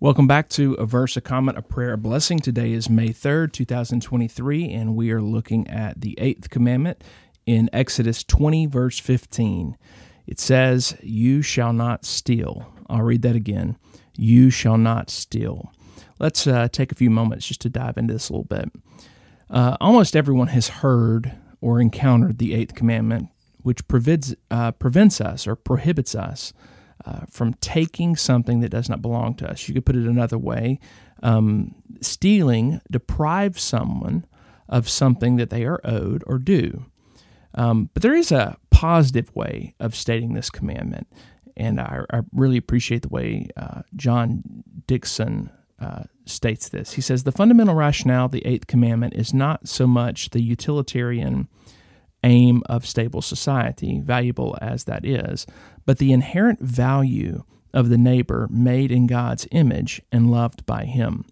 Welcome back to a verse, a comment, a prayer, a blessing. Today is May 3rd, 2023, and we are looking at the eighth commandment in Exodus 20, verse 15. It says, You shall not steal. I'll read that again. You shall not steal. Let's uh, take a few moments just to dive into this a little bit. Uh, almost everyone has heard or encountered the eighth commandment, which prevents, uh, prevents us or prohibits us uh, from taking something that does not belong to us. You could put it another way um, stealing deprives someone of something that they are owed or due. Um, but there is a positive way of stating this commandment, and I, I really appreciate the way uh, John Dickson uh, states this. He says the fundamental rationale of the eighth commandment is not so much the utilitarian aim of stable society, valuable as that is, but the inherent value of the neighbor made in God's image and loved by Him.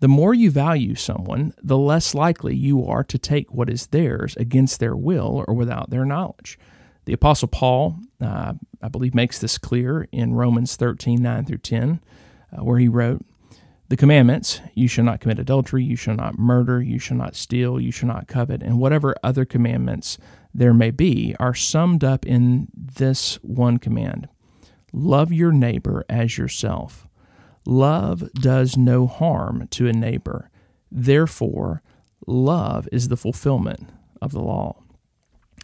The more you value someone, the less likely you are to take what is theirs against their will or without their knowledge. The Apostle Paul, uh, I believe, makes this clear in Romans 13 9 through 10, uh, where he wrote, The commandments, you shall not commit adultery, you shall not murder, you shall not steal, you shall not covet, and whatever other commandments there may be, are summed up in this one command Love your neighbor as yourself. Love does no harm to a neighbor. Therefore, love is the fulfillment of the law.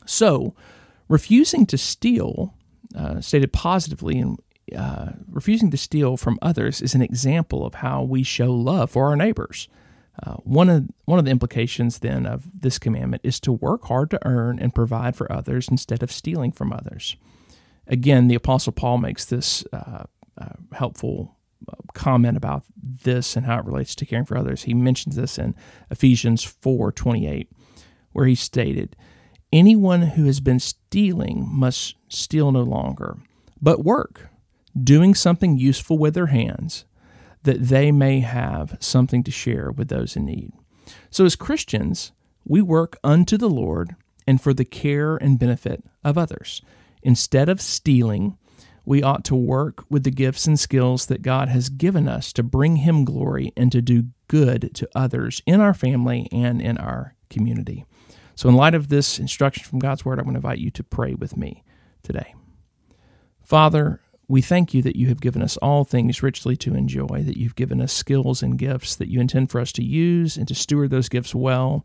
So, refusing to steal, uh, stated positively, and uh, refusing to steal from others is an example of how we show love for our neighbors. Uh, one of one of the implications then of this commandment is to work hard to earn and provide for others instead of stealing from others. Again, the Apostle Paul makes this uh, uh, helpful comment about this and how it relates to caring for others. He mentions this in Ephesians 4:28 where he stated, "Anyone who has been stealing must steal no longer, but work, doing something useful with their hands, that they may have something to share with those in need." So as Christians, we work unto the Lord and for the care and benefit of others. Instead of stealing, we ought to work with the gifts and skills that God has given us to bring Him glory and to do good to others in our family and in our community. So, in light of this instruction from God's Word, I'm going to invite you to pray with me today. Father, we thank you that you have given us all things richly to enjoy, that you've given us skills and gifts that you intend for us to use and to steward those gifts well.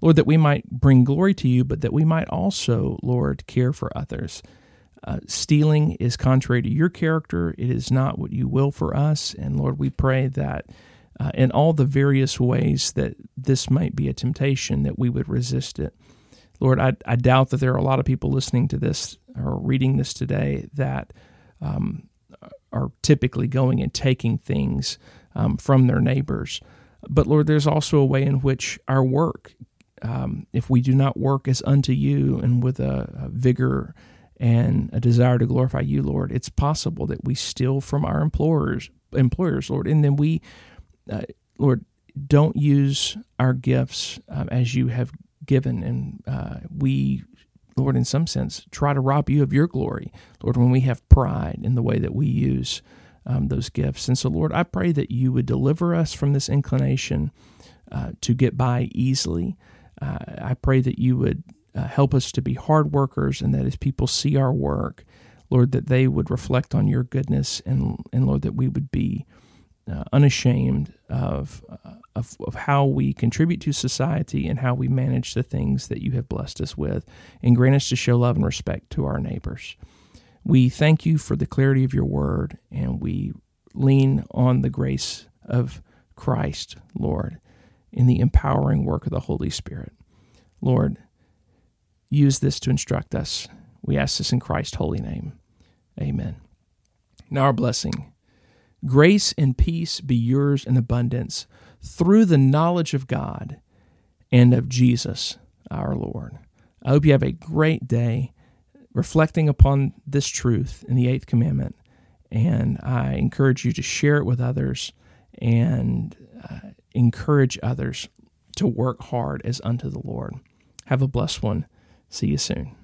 Lord, that we might bring glory to you, but that we might also, Lord, care for others. Uh, stealing is contrary to your character. It is not what you will for us. And Lord, we pray that uh, in all the various ways that this might be a temptation, that we would resist it. Lord, I, I doubt that there are a lot of people listening to this or reading this today that um, are typically going and taking things um, from their neighbors. But Lord, there's also a way in which our work, um, if we do not work as unto you and with a, a vigor and a desire to glorify you, Lord, it's possible that we steal from our employers, employers, Lord, and then we, uh, Lord, don't use our gifts um, as you have given, and uh, we, Lord, in some sense, try to rob you of your glory, Lord, when we have pride in the way that we use um, those gifts. And so, Lord, I pray that you would deliver us from this inclination uh, to get by easily. Uh, I pray that you would uh, help us to be hard workers, and that as people see our work, Lord, that they would reflect on your goodness, and, and Lord, that we would be uh, unashamed of, uh, of, of how we contribute to society and how we manage the things that you have blessed us with, and grant us to show love and respect to our neighbors. We thank you for the clarity of your word, and we lean on the grace of Christ, Lord, in the empowering work of the Holy Spirit. Lord, use this to instruct us. We ask this in Christ's holy name. Amen. Now, our blessing. Grace and peace be yours in abundance through the knowledge of God and of Jesus our Lord. I hope you have a great day reflecting upon this truth in the eighth commandment. And I encourage you to share it with others and uh, encourage others to work hard as unto the Lord. Have a blessed one. See you soon.